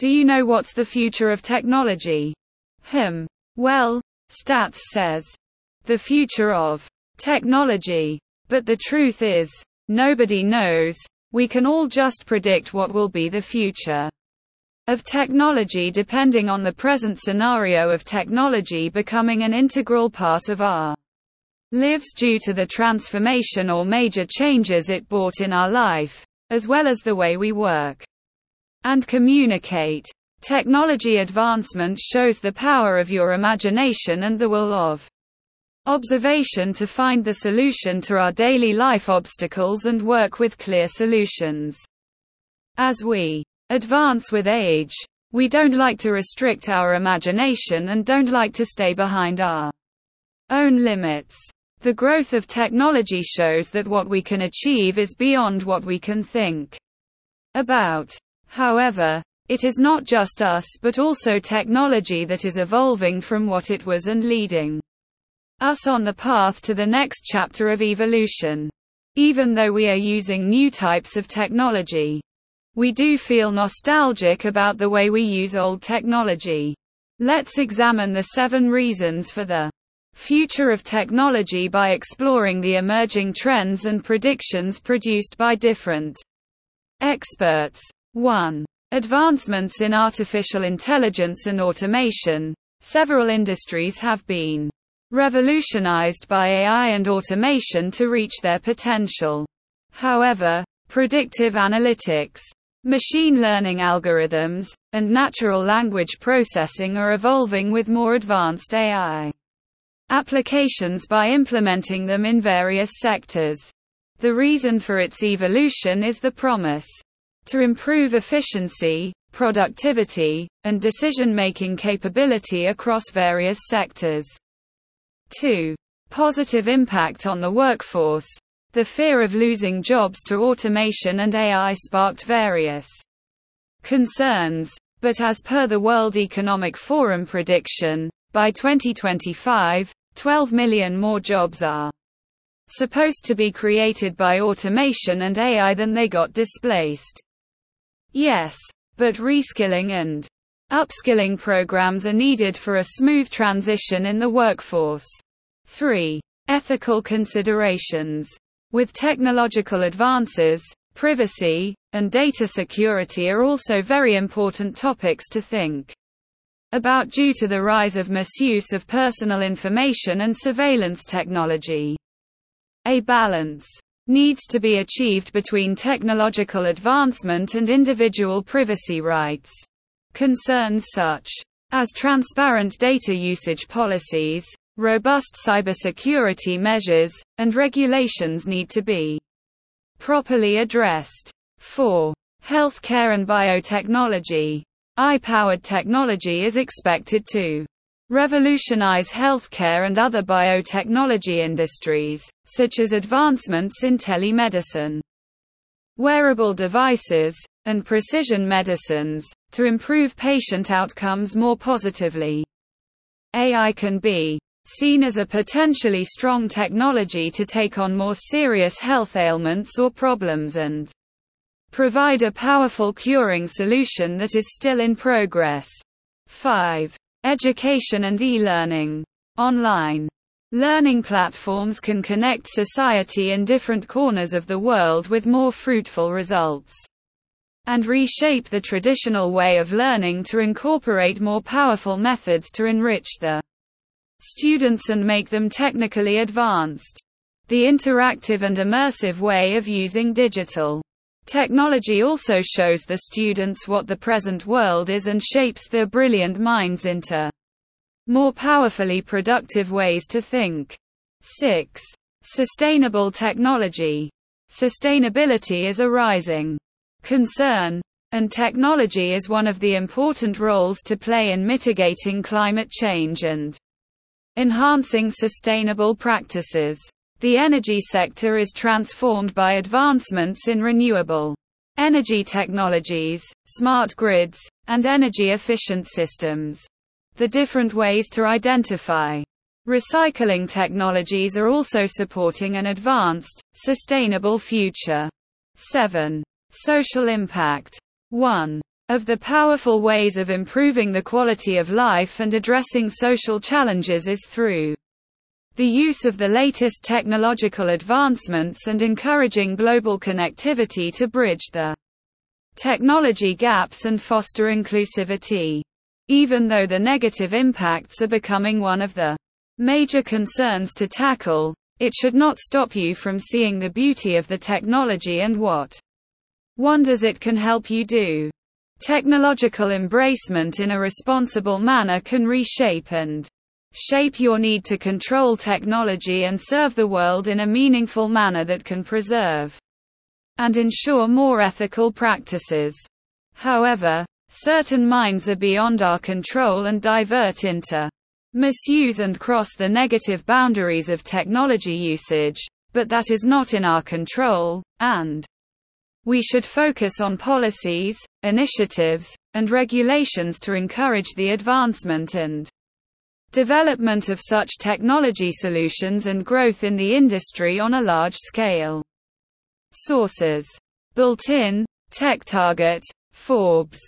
Do you know what's the future of technology? Hmm. Well, stats says the future of technology. But the truth is, nobody knows. We can all just predict what will be the future of technology depending on the present scenario of technology becoming an integral part of our lives due to the transformation or major changes it brought in our life, as well as the way we work and communicate. Technology advancement shows the power of your imagination and the will of observation to find the solution to our daily life obstacles and work with clear solutions. As we advance with age, we don't like to restrict our imagination and don't like to stay behind our own limits. The growth of technology shows that what we can achieve is beyond what we can think about. However, it is not just us but also technology that is evolving from what it was and leading us on the path to the next chapter of evolution. Even though we are using new types of technology, we do feel nostalgic about the way we use old technology. Let's examine the seven reasons for the future of technology by exploring the emerging trends and predictions produced by different experts. 1. Advancements in artificial intelligence and automation. Several industries have been revolutionized by AI and automation to reach their potential. However, predictive analytics, machine learning algorithms, and natural language processing are evolving with more advanced AI applications by implementing them in various sectors. The reason for its evolution is the promise to improve efficiency, productivity, and decision-making capability across various sectors. 2. Positive impact on the workforce. The fear of losing jobs to automation and AI sparked various concerns, but as per the World Economic Forum prediction, by 2025, 12 million more jobs are supposed to be created by automation and AI than they got displaced. Yes, but reskilling and upskilling programs are needed for a smooth transition in the workforce. 3. Ethical considerations. With technological advances, privacy, and data security are also very important topics to think about due to the rise of misuse of personal information and surveillance technology. A balance needs to be achieved between technological advancement and individual privacy rights. Concerns such as transparent data usage policies, robust cybersecurity measures, and regulations need to be properly addressed. 4. Healthcare and biotechnology. AI-powered technology is expected to revolutionize healthcare and other biotechnology industries, such as advancements in telemedicine, wearable devices, and precision medicines, to improve patient outcomes more positively. AI can be seen as a potentially strong technology to take on more serious health ailments or problems and provide a powerful curing solution that is still in progress. 5. Education and e-learning. Online. Learning platforms can connect society in different corners of the world with more fruitful results. And reshape the traditional way of learning to incorporate more powerful methods to enrich the students and make them technically advanced. The interactive and immersive way of using digital Technology also shows the students what the present world is and shapes their brilliant minds into more powerfully productive ways to think. 6. Sustainable technology. Sustainability is a rising concern, and technology is one of the important roles to play in mitigating climate change and enhancing sustainable practices. The energy sector is transformed by advancements in renewable energy technologies, smart grids, and energy efficient systems. The different ways to identify recycling technologies are also supporting an advanced, sustainable future. 7. Social impact. 1. of the powerful ways of improving the quality of life and addressing social challenges is through the use of the latest technological advancements and encouraging global connectivity to bridge the technology gaps and foster inclusivity. Even though the negative impacts are becoming one of the major concerns to tackle, it should not stop you from seeing the beauty of the technology and what wonders it can help you do. Technological embracement in a responsible manner can reshape and shape your need to control technology and serve the world in a meaningful manner that can preserve and ensure more ethical practices. However, certain minds are beyond our control and divert into misuse and cross the negative boundaries of technology usage, but that is not in our control, and we should focus on policies, initiatives, and regulations to encourage the advancement and development of such technology solutions and growth in the industry on a large scale. Sources. Built-in, TechTarget, Forbes